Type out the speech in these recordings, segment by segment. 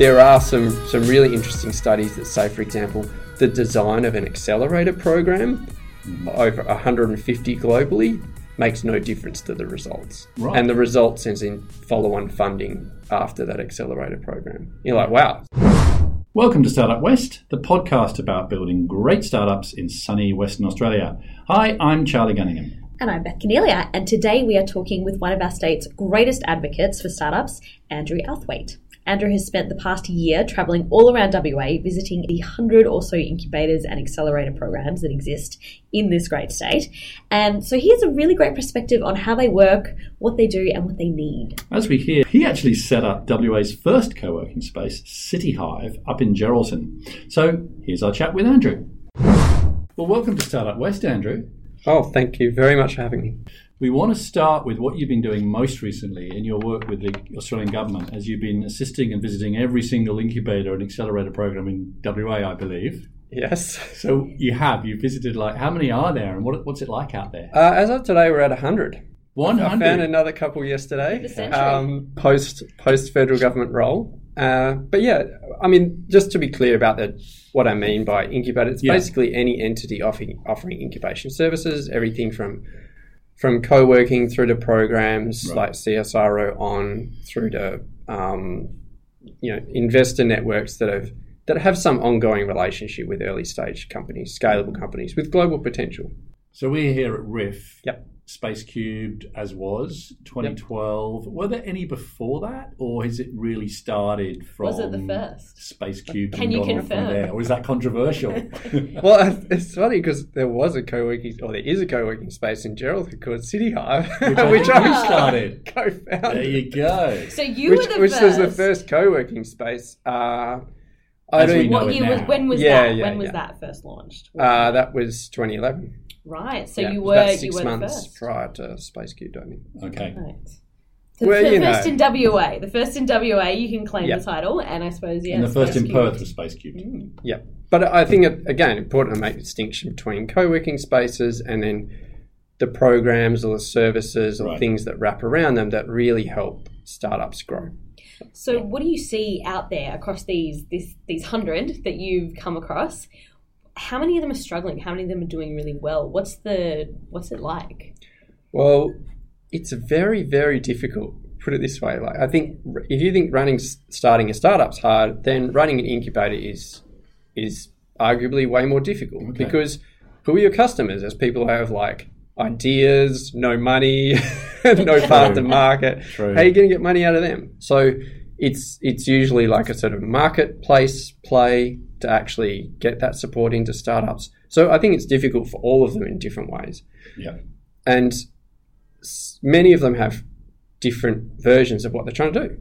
there are some, some really interesting studies that say, for example, the design of an accelerator program over 150 globally makes no difference to the results. Right. And the results ends in follow on funding after that accelerator program. You're like, wow, Welcome to Startup West, the podcast about building great startups in sunny Western Australia. Hi, I'm Charlie Gunningham. And I'm Beth Cornelia, and today we are talking with one of our state's greatest advocates for startups, Andrew Outhwaite. Andrew has spent the past year travelling all around WA, visiting the 100 or so incubators and accelerator programs that exist in this great state. And so he has a really great perspective on how they work, what they do, and what they need. As we hear, he actually set up WA's first co working space, City Hive, up in Geraldton. So here's our chat with Andrew. Well, welcome to Startup West, Andrew. oh, thank you very much for having me. We want to start with what you've been doing most recently in your work with the Australian government, as you've been assisting and visiting every single incubator and accelerator program in WA, I believe. Yes. So you have, you visited like, how many are there and what, what's it like out there? Uh, as of today, we're at 100. I 100. found another couple yesterday. The century. Um, post post federal government role. Uh, but yeah, I mean, just to be clear about the, what I mean by incubator, it's Yeah. basically any entity offering offering incubation services, everything from from co-working through to programs Right. like CSIRO on through to um, you know investor networks that have that have some ongoing relationship with early stage companies, scalable companies with global potential. So we're here at Riff. Yep. Space Cubed as was 2012. Were there any before that, or has it really started from Was it the first? Space Cubed? Can and you gone from confirm? there, or is that controversial? Well, it's funny because there was a co-working, or there is a co-working space in Geraldton called City Hive, Which I think you started. co-founded. there you go. So you which were the which first. was the first co-working space. Uh, I As don't. know What year was? When was Yeah, that? yeah, when was yeah. that first launched? Uh, that was 2011. Right. So Yeah, you it was were about you six were the months first. prior to Space Cube, don't you? Okay. Right. So Well, the first know. in WA, the first in WA, you can claim Yeah. the title, and I suppose yeah. and the first Space in Cube. Perth was Space Cubed. Hmm. Yeah, but I think it, again important to make a distinction between co-working spaces and then the programs or the services or Right. things that wrap around them that really help startups grow. So, what do you see out there across these this, these hundred that you've come across? How many of them are struggling? How many of them are doing really well? What's the what's it like? Well, it's very, very difficult. Put it this way, like I think if you think running, starting a startup's hard, then running an incubator is is arguably way more difficult Okay. because who are your customers? As people who have like ideas, no money, no path to market. True. How are you going to get money out of them? So it's it's usually like a sort of marketplace play to actually get that support into startups. So I think it's difficult for all of them in different ways Yeah. and many of them have different versions of what they're trying to do.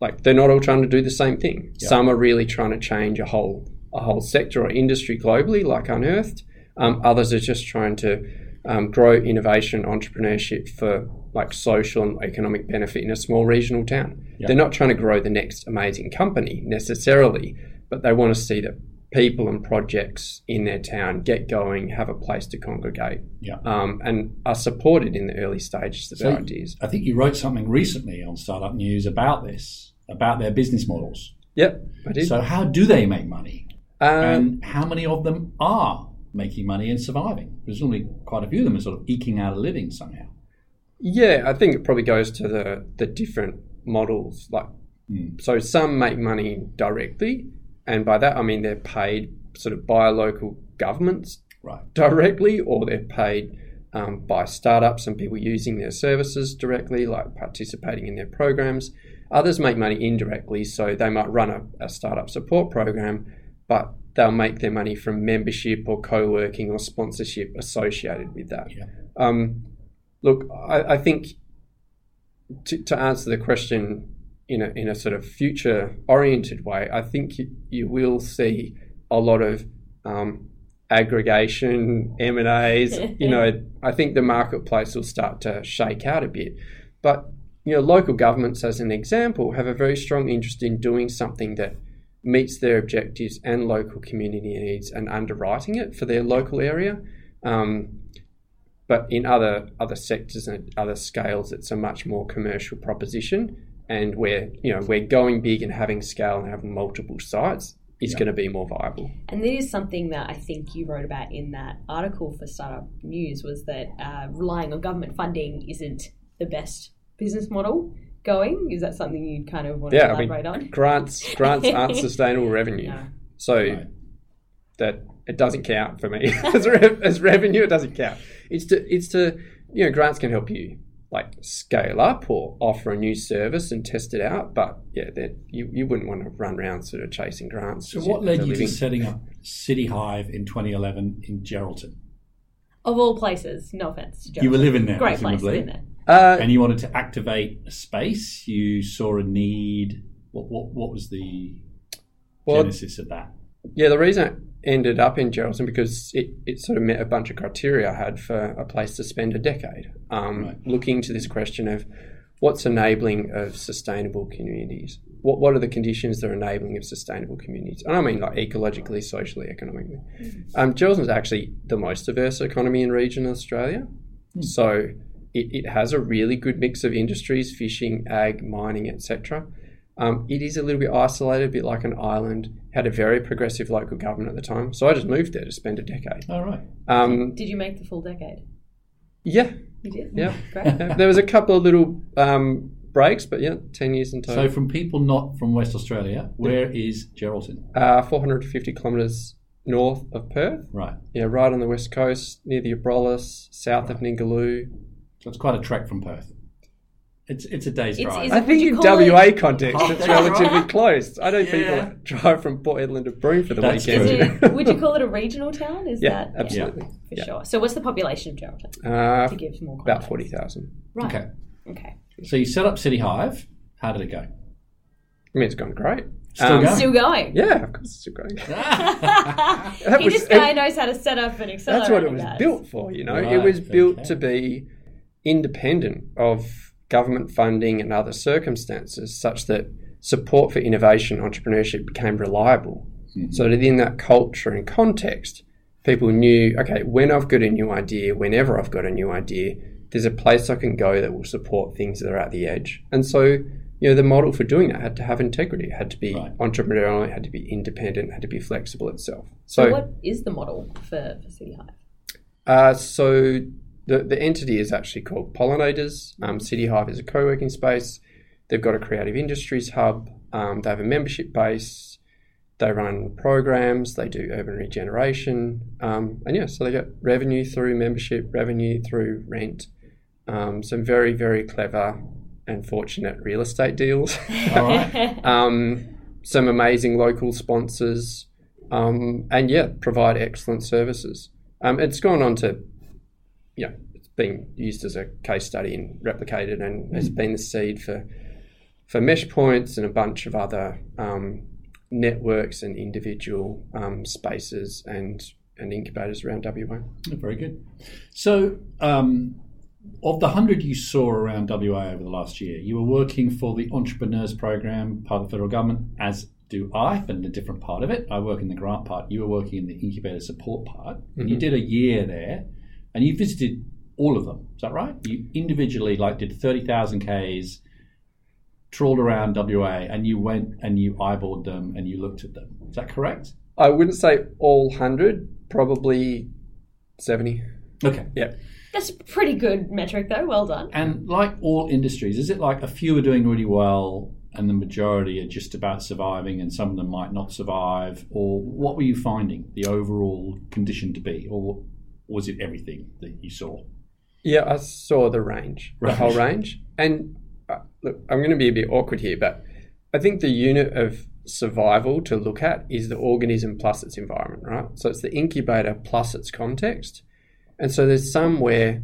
Like they're not all trying to do the same thing. Yeah. Some are really trying to change a whole a whole sector or industry globally, like Unearthed. Um, others are just trying to um, grow innovation, entrepreneurship for like social and economic benefit in a small regional town. Yeah. They're not trying to grow the next amazing company necessarily, but they want to see that people and projects in their town get going, have a place to congregate, Yeah. um, and are supported in the early stages of So- their ideas. I think you wrote something recently on Startup News about this, about their business models. Yep, I did. So, how do they make money? um, and how many of them are making money and surviving? Presumably, quite a few of them are sort of eking out a living somehow. Yeah, I think it probably goes to the the different models. Like, Hmm. so some make money directly, and by that I mean they're paid sort of by local governments Right. directly, or they're paid um, by startups and people using their services directly, like participating in their programs. Others make money indirectly, so they might run a, a startup support program, but they'll make their money from membership or co working or sponsorship associated with that. Yeah. Um, look, I, I think to, to answer the question in a, in a sort of future oriented way, I think you, you will see a lot of um, aggregation, M and A's. You know, I think the marketplace will start to shake out a bit. But you know, local governments, as an example, have a very strong interest in doing something that meets their objectives and local community needs and underwriting it for their local area. Um, but in other other sectors and other scales, it's a much more commercial proposition. and where you know we're going big and having scale and having multiple sites is Yeah. going to be more viable. And this is something that I think you wrote about in that article for Startup News was that uh, relying on government funding isn't the best business model going. Is that something you kind of want to Yeah, I mean, on? grants grants aren't sustainable revenue, No. so Right. That it doesn't count for me as, re- as revenue. It doesn't count. It's to it's to you know grants can help you like scale up or offer a new service and test it out, but yeah, that you, you wouldn't want to run around sort of chasing grants. So what led for you to setting up City Hive in 2011 in Geraldton? Of all places, no offense. To You were living there, Great place, presumably. isn't it? Uh, and you wanted to activate a space. You saw a need. What what, what was the well, genesis of that? Yeah, the reason I ended up in Geraldton because it, it sort of met a bunch of criteria I had for a place to spend a decade. Um, Right. Looking to this question of what's enabling of sustainable communities? What, what are the conditions that are enabling of sustainable communities? And I mean like ecologically, socially, economically. Um, Geraldton's actually the most diverse economy in regional Australia. So it, it has a really good mix of industries, fishing, ag, mining, etc. Um, it is a little bit isolated, a bit like an island. Had a very progressive local government at the time, so I just moved there to spend a decade. All right. Um, Did you make the full decade? yeah, You did? yeah. Great. Yeah, There was a couple of little um, breaks, but yeah, ten years in total. So from people not from West Australia, where is Geraldton? uh, 450 kilometres north of Perth. Right. Yeah, right on the west coast, near the Abrolhos, south of Ningaloo. So it's quite a trek from Perth. It's it's a day's It's- drive. is I think in WA it- context, Oh, it's relatively right. close. I know Yeah. people drive from Port Hedland to Broome for the That's weekend. True. it, would you call it a regional town? Is yeah, that absolutely. for Yeah. sure? So what's the population of Geraldton? Uh, To give more about 40,000. Right. Okay. Okay. So you set up City Hive. How did it go? I mean, it's gone great. Still Um, going? Still going. Yeah, of course it's still going. he, was- this guy knows how to set up an accelerator. That's what it was guys. built for, you know. it was built okay. to be independent of government funding and other circumstances, such that support for innovation entrepreneurship became reliable. Mm-hmm. So within that culture and context, people knew, okay, when I've got a new idea, whenever I've got a new idea, there's a place I can go that will support things that are at the edge. And so, you know, the model for doing that had to have integrity. It had to be Right. entrepreneurial, it had to be independent, it had to be flexible itself. So, So, what is the model for, for City Hive? uh, so the, the entity is actually called Pollinators. Um, City Hive is a co working space. They've got a creative industries hub. Um, they have a membership base. They run programs. They do urban regeneration. Um, and yeah, so they get revenue through membership, revenue through rent. Um, some very, very clever and fortunate real estate deals. Um, some amazing local sponsors, um, and yeah, provide excellent services. Um, it's gone on to, yeah, it's been used as a case study and replicated, and has been the seed for for mesh points and a bunch of other um, networks and individual um, spaces and and incubators around WA. Very good. So, um, of the hundred you saw around WA over the last year, you were working for the Entrepreneurs Program, part of the federal government, as do I, but in a different part of it. I work in the grant part. You were working in the incubator support part. And you did a year there, and you visited all of them. Is that right? You individually like did thirty thousand k's, trawled around WA, and you went and you eyeballed them and you looked at them. Is that correct? I wouldn't say all hundred, probably seventy. Okay. Yeah. That's a pretty good metric, though. Well done. And like all industries, is it like a few are doing really well and the majority are just about surviving and some of them might not survive? Or what were you finding the overall condition to be? Or was it everything that you saw? Yeah, I saw the range, the whole range. And uh, look, I'm going to be a bit awkward here, but I think the unit of survival to look at is the organism plus its environment, right? So it's the incubator plus its context. And so there's some where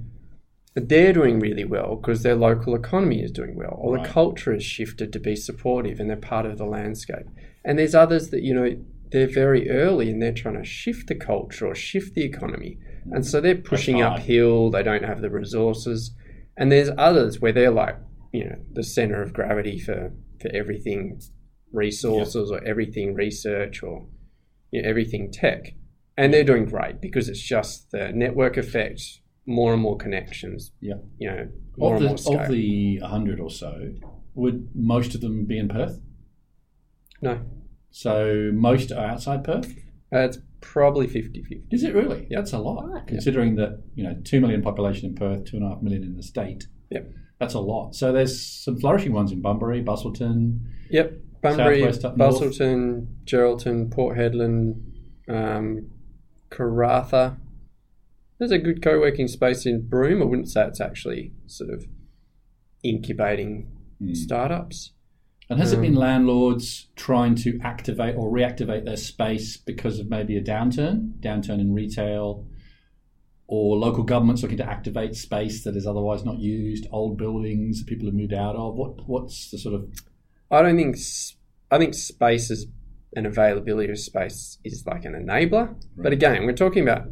they're doing really well because their local economy is doing well, or Right. the culture has shifted to be supportive and they're part of the landscape. And there's others that, you know, they're very early and they're trying to shift the culture or shift the economy. And so they're pushing uphill, they don't have the resources. And there's others where they're like, you know, the center of gravity for, for everything resources or everything research or you know, everything tech. And they're doing great because it's just the network effect, more and more connections, Yeah. you know, more Of and more scale. of the 100 or so, would most of them be in Perth? No, So most are outside Perth. Uh, it's probably 50-50. Is it really? Yeah, that's a lot, Right. considering that you know two million population in Perth, two and a half million in the state. Yep. That's a lot. So there's some flourishing ones in Bunbury, Busselton. Yep, Bunbury. Busselton, Geraldton, Port Hedland, um, Karratha. There's a good co-working space in Broome. I wouldn't say it's actually sort of incubating Hmm. startups. And has it Um, been landlords trying to activate or reactivate their space because of maybe a downturn, downturn in retail, or local governments looking to activate space that is otherwise not used, old buildings that people have moved out of? What what's the sort of I don't think. I think space is and availability of space is like an enabler. But again, we're talking about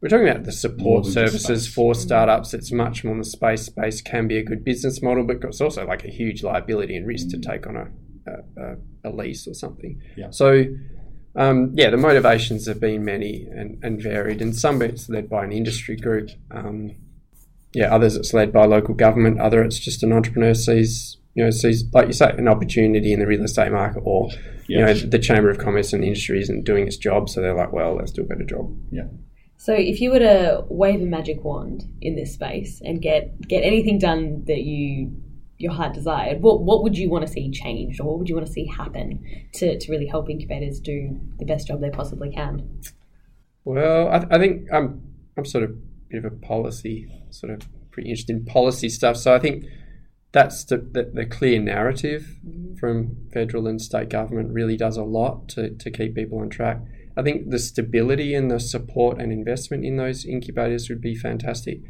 we're talking about the support services for startups. It's much more in the space. Space can be a good business model, but it's also like a huge liability and risk to take on a a, a, a lease or something. Yeah. So. Um, yeah, the motivations have been many and, and varied, and some it's led by an industry group. Um, yeah, others it's led by local government. Other it's just an entrepreneur sees you know sees like you say an opportunity in the real estate market, or you know the Chamber of Commerce and Industry isn't doing its job, so they're like, well, let's do a better job. yeah? So if you were to wave a magic wand in this space and get get anything done that you your heart desired, what what would you want to see changed, or what would you want to see happen to, to really help incubators do the best job they possibly can? Well, I, I think I'm I'm sort of a bit of a policy sort of pretty interested in policy stuff. So I think that's the, the, the clear narrative mm-hmm. from federal and state government really does a lot to, to keep people on track. I think the stability and the support and investment in those incubators would be fantastic.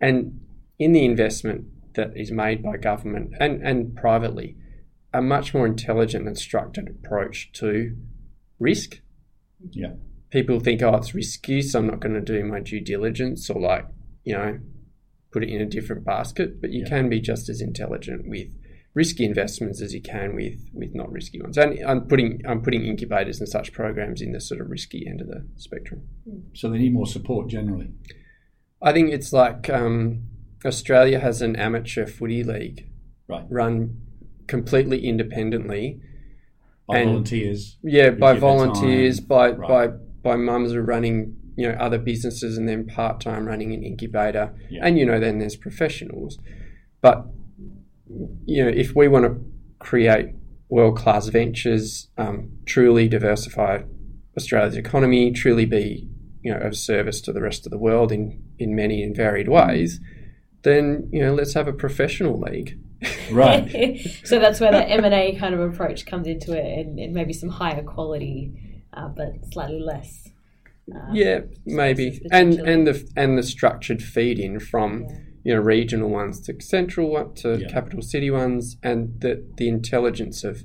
And in the investment that is made by government and, and privately, a much more intelligent and structured approach to risk Yeah. people think, oh, it's risky, so I'm not going to do my due diligence or like, you know, put it in a different basket. But you Yeah. can be just as intelligent with risky investments as you can with with not risky ones. And I'm putting I'm putting incubators and such programs in the sort of risky end of the spectrum. So they need more support generally. I think it's like um, Australia has an amateur footy league Right. run completely independently. By And- volunteers. Yeah, by volunteers, time. by Right. by by mums who are running you know other businesses and then part time running an incubator, Yeah. and you know then there's professionals. But you know if we want to create world class ventures, um, truly diversify Australia's economy, truly be you know of service to the rest of the world in in many and varied ways, then you know let's have a professional league. Right. so that's where the M and A kind of approach comes into it, and, and maybe some higher quality, uh, but slightly less. Uh, Yeah, maybe, and and the and the structured feed in from Yeah. You know regional ones to central one to Yeah. capital city ones, and the the intelligence of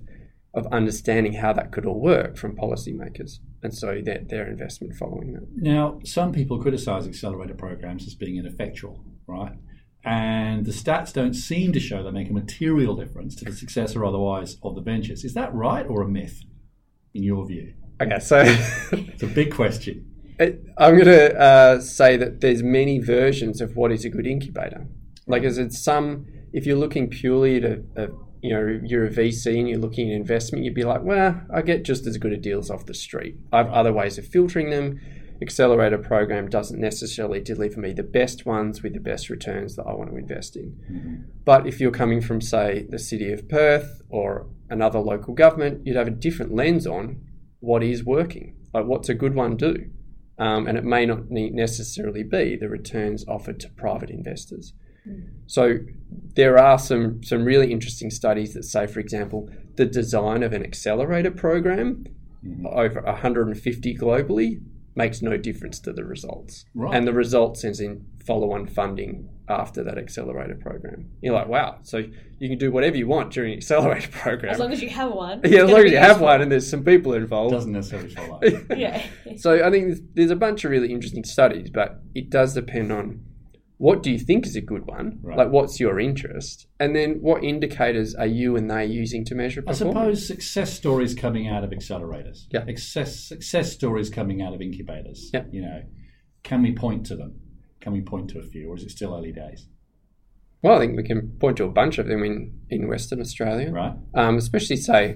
of understanding how that could all work from policymakers, and so their their investment following that. Now, some people criticise accelerator programs as being ineffectual, right? And the stats don't seem to show they make a material difference to the success or otherwise of the ventures. Is that right or a myth, in your view? Okay, so It's a big question. It- I'm going to uh, say that there's many versions of what is a good incubator. Like, as it's some, if you're looking purely at a, a you know, you're a VC and you're looking at investment, you'd be like, well, I get just as good a deals off the street. I have other ways of filtering them. Accelerator program doesn't necessarily deliver me the best ones with the best returns that I want to invest in. But if you're coming from, say, the city of Perth or another local government, you'd have a different lens on what is working. Like, what's a good one do? Um, and it may not necessarily be the returns offered to private investors. So there are some some really interesting studies that say, for example, the design of an accelerator program over 150 globally makes no difference to the results. Right. And the results as in follow-on funding after that accelerator program. You're like, wow, so you can do whatever you want during an accelerator program. As long as you have one. yeah, as long as you have one and there's some people involved. Doesn't necessarily follow. Yeah. So I think there's, there's a bunch of really interesting studies, but it does depend on what do you think is a good one, Right. like what's your interest, and then what indicators are you and they using to measure I suppose success stories coming out of accelerators. Yeah. Success, success stories coming out of incubators. Yeah. You know, can we point to them? Can we point to a few, or is it still early days? Well, I think we can point to a bunch of them in, in Western Australia. Right. Um, especially, say,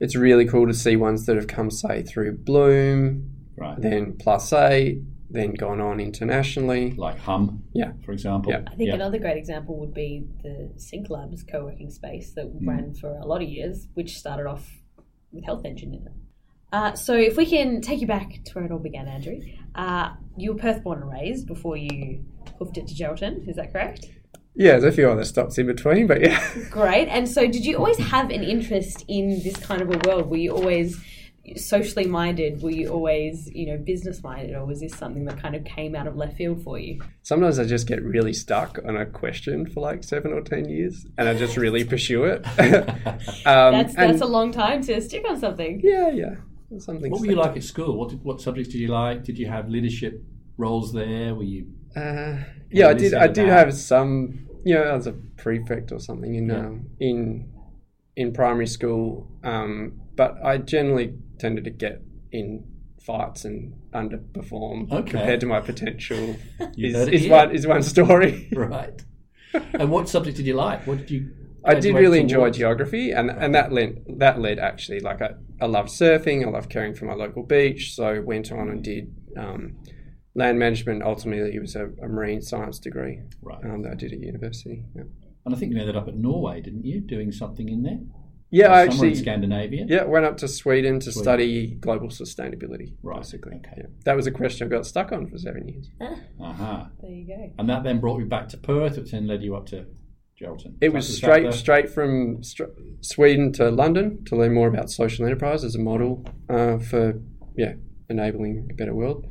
it's really cool to see ones that have come, say, through Bloom, Right. then Plus Eight, then gone on internationally. Like Hum, Yeah. for example. Yeah. I think Yeah. another great example would be the Sync Labs co-working space that Hmm. ran for a lot of years, which started off with Health Engine in it. Uh, so if we can take you back to where it all began, Andrew, uh, you were Perth born and raised before you hoofed it to Geraldton. Is that correct? Yeah, there's a few other stops in between, but yeah. Great. And so, did you always have an interest in this kind of a world? Were you always socially minded? Were you always, you know, business minded, or was this something that kind of came out of left field for you? Sometimes I just get really stuck on a question for like seven or ten years, and I just really pursue it. um, That's that's a long time to stick on something. yeah, yeah. Something. What were you like at school? What did, what subjects did you like? Did you have leadership roles there? Were you Uh, yeah, I did. I did have some. You know, I was a prefect or something in Yeah. um, in in primary school, um, but I generally tended to get in fights and underperform Okay. compared to my potential. Is is one is one story. right? and what subject did you like? What did you? I did really enjoy towards? geography, and and that led that led actually like I, I loved surfing. I loved caring for my local beach, so went on and did um, land management. Ultimately, it was a, a marine science degree Right. um, that I did at university. Yeah, And I think you ended up at Norway, didn't you? Doing something in there. Yeah I Somewhere in actually Scandinavia. yeah went up to Sweden to Sweden. study global sustainability. Right, basically. okay. Yeah. That was a question I got stuck on for seven years. Aha. There you go. And that then brought you back to Perth, which then led you up to Geraldton. It So was straight straight from str- Sweden to London to learn more about social enterprise as a model uh, for yeah enabling a better world,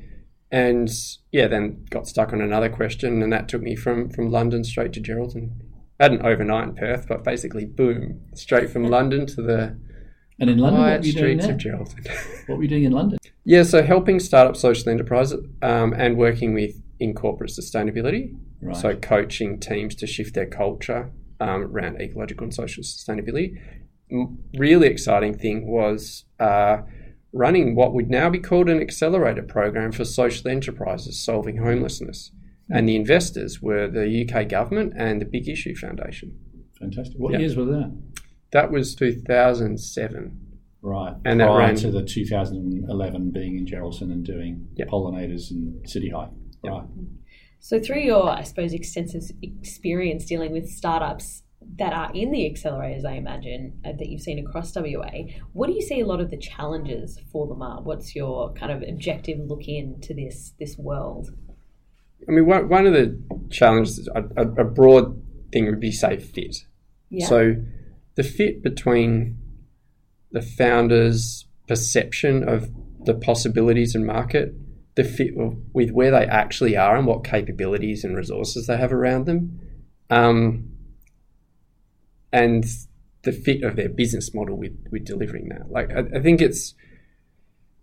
and yeah then got stuck on another question, and that took me from from London straight to Geraldton. I had an overnight in Perth, but basically boom, straight from London to the And in London, what quiet were you doing streets of Geraldton. What were you doing in London? yeah, so helping start up social enterprises um, and working with in corporate sustainability. Right. So coaching teams to shift their culture um, around ecological and social sustainability. M- really exciting thing was uh, running what would now be called an accelerator program for social enterprises solving homelessness. And the investors were the UK government and the Big Issue Foundation. Fantastic. What Yeah. years were that? That was 2007. Right. And that ran- to the 2011 being in Geraldton and doing Yep. pollinators and City Hive. Yep. Right. So, through your, I suppose, extensive experience dealing with startups that are in the accelerators, I imagine, uh, that you've seen across WA, what do you see a lot of the challenges for them are? What's your kind of objective look into this this world? I mean, one, one of the challenges, a, a, broad thing would be, say, fit. Yeah. So the fit between the founder's perception of the possibilities in market, the fit with where they actually are and what capabilities and resources they have around them, um, and the fit of their business model with, with delivering that. Like I, I think it's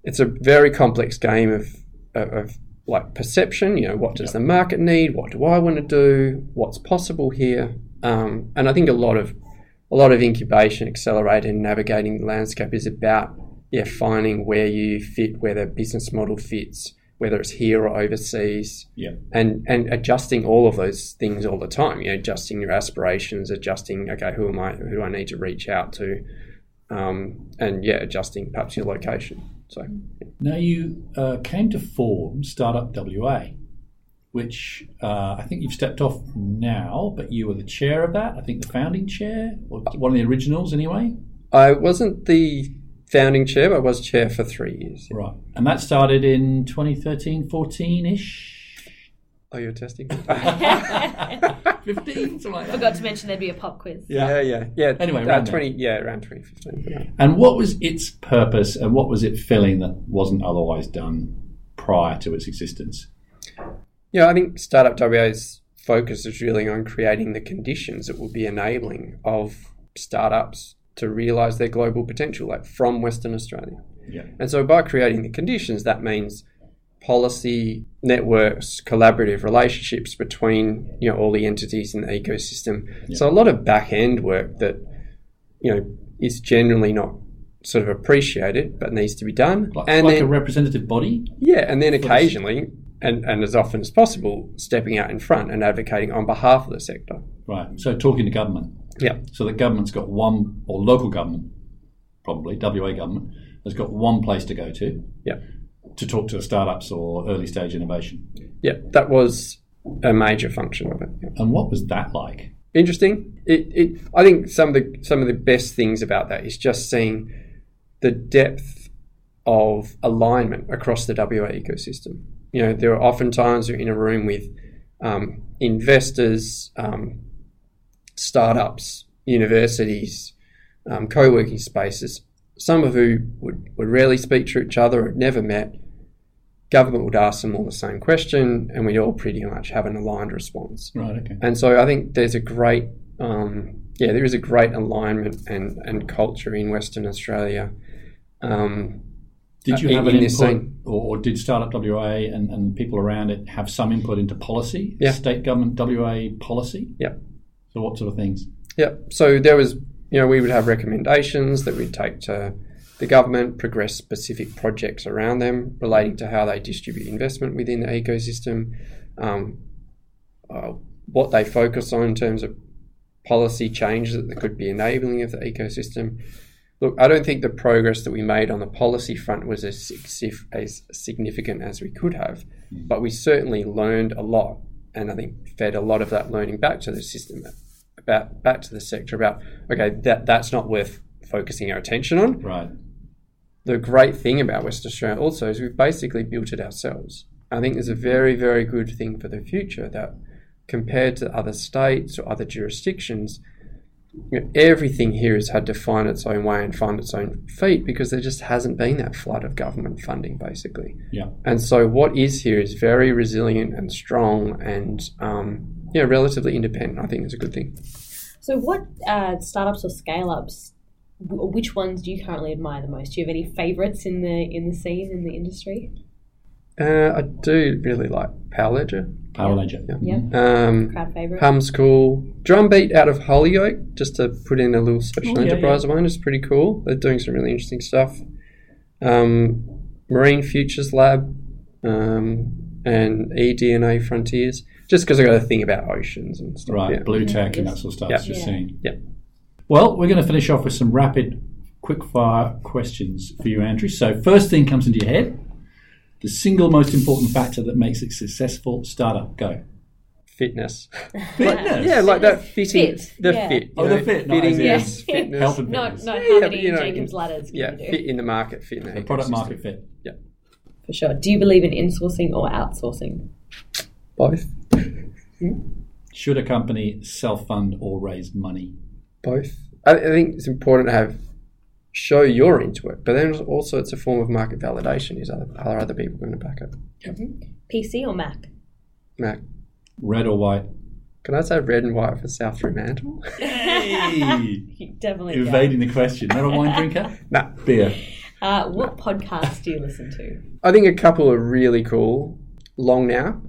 it's a very complex game of, of like perception. You know, what does the market need? What do I want to do? What's possible here? Um, and I think a lot of a lot of incubation, accelerator, and navigating the landscape is about yeah finding where you fit, where the business model fits, whether it's here or overseas, Yeah. and and adjusting all of those things all the time. You know, adjusting your aspirations, adjusting okay, who am I? Who do I need to reach out to? Um, and yeah, adjusting perhaps your location. So Now, you uh, came to form Startup WA, which uh, I think you've stepped off now, but you were the chair of that. I think the founding chair, or one of the originals anyway. I wasn't the founding chair, but I was chair for three years. Right. And that started in 2013, 14 ish? Oh, you're testing? 15, something like that. Forgot to mention there'd be a pop quiz. yeah, yeah, yeah. Anyway, uh, around there. twenty, yeah, around 2015. Yeah. And what was its purpose and what was it filling that wasn't otherwise done prior to its existence? Yeah, I think Startup WA's focus is really on creating the conditions that will be enabling of startups to realise their global potential, like from Western Australia. Yeah. And so by creating the conditions, that means policy networks, collaborative relationships between you know all the entities in the ecosystem. So a lot of back end work that you know is generally not sort of appreciated but needs to be done. Like, and like then a representative body? yeah, and then occasionally and, and as often as possible stepping out in front and advocating on behalf of the sector. Right. So talking to government. Yeah. So the government's got one, or local government, probably WA government, has got one place to go to Yeah. To talk to startups or early stage innovation. Yeah, that was a major function of it. yeah. And what was that like? Interesting. It, it, I think some of the some of the best things about that is just seeing the depth of alignment across the WA ecosystem. You know, there are often times you're in a room with um, investors, um, startups, universities, um, co-working spaces, some of who would, would rarely speak to each other, had never met. Government would ask them all the same question, and we'd all pretty much have an aligned response. Right. Okay. And so I think there's a great, um, yeah, there is a great alignment and, and culture in Western Australia. Um, Did you Uh, have in- an in input, or did Startup WA and, and people around it have some input into policy? Yeah. State government WA policy? Yeah. So what sort of things? yeah, so there was, you know, we would have recommendations that we'd take to the government, progress specific projects around them relating to how they distribute investment within the ecosystem, um, uh, what they focus on in terms of policy changes that could be enabling of the ecosystem. Look, I don't think the progress that we made on the policy front was as, as significant as we could have, but we certainly learned a lot, and I think fed a lot of that learning back to the system, about back to the sector about okay, that that's not worth focusing our attention on. Right. The great thing about West Australia also is we've basically built it ourselves. I think there's a very, very good thing for the future that compared to other states or other jurisdictions, you know, everything here has had to find its own way and find its own feet because there just hasn't been that flood of government funding, basically. Yeah. And so what is here is very resilient and strong and um, yeah, relatively independent. I think is a good thing. So, what uh, startups or scale ups? Which ones do you currently admire the most? Do you have any favourites in the in the scene in the industry? Uh, I do really like Power Ledger. Power Ledger. Yeah, Um, crowd favourite. Hum's cool. Drumbeat out of Holyoake, just to put in a little special Oh, yeah, enterprise of mine, is pretty cool. They're doing some really interesting stuff. Um, Marine Futures Lab um, and eDNA Frontiers, just because I got a thing about oceans and stuff. Right. Yeah. Blue tech and that sort of stuff. Yeah. Just Yeah. seeing. Yeah. Well, we're going to finish off with some rapid, quick fire questions for you, Andrew. So, first thing comes into your head the single most important factor that makes a successful startup. Go. Fitness. Fitness. yeah, like that fitting. Fit, The yeah. fit. you Oh, the know, fit, not as Fitting, in- yes, Yeah. fitness. Health and not fitness. not Yeah, how many you know, Jacob's in- ladders can Yeah, you do? fit in the market, fit in the The product market fit. Yeah. For sure. Do you believe in insourcing or outsourcing? Both. Should a company self fund or raise money? Both. I, I think it's important to have show you're into it, but then also it's a form of market validation. Is other are other people going to back it? PC or Mac? Mac, Red or white? can I say red and white for South Fremantle? Hey! You definitely can. Evading the question. Not a wine drinker? nah, Beer. Uh, what podcast do you listen to? I think a couple are really cool. Long now,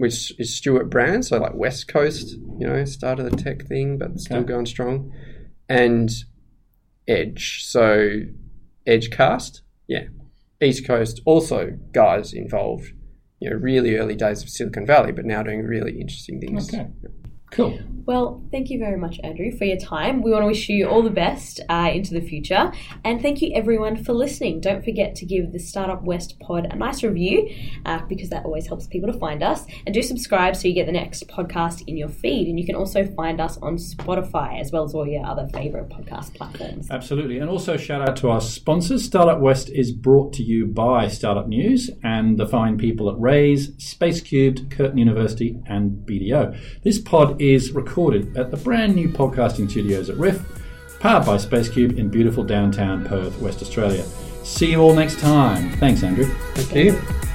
which is Stewart Brand, so like West Coast, you know, started the tech thing, but still Okay. going strong, and Edge, so Edgecast, yeah, East Coast, also guys involved. You know, really early days of Silicon Valley, but now doing really interesting things. Okay. Cool. Well, thank you very much, Andrew, for your time. We want to wish you all the best uh, into the future. And thank you, everyone, for listening. Don't forget to give the Startup West pod a nice review uh, because that always helps people to find us. And do subscribe so you get the next podcast in your feed. And you can also find us on Spotify as well as all your other favorite podcast platforms. Absolutely. And also shout out to our sponsors. Startup West is brought to you by Startup News and the fine people at Raise, Space Cubed, Curtin University, and BDO. This pod is recorded at the brand new podcasting studios at Riff, powered by Spacecube in beautiful downtown Perth, West Australia. See you all next time. Thanks, Andrew. Thank you.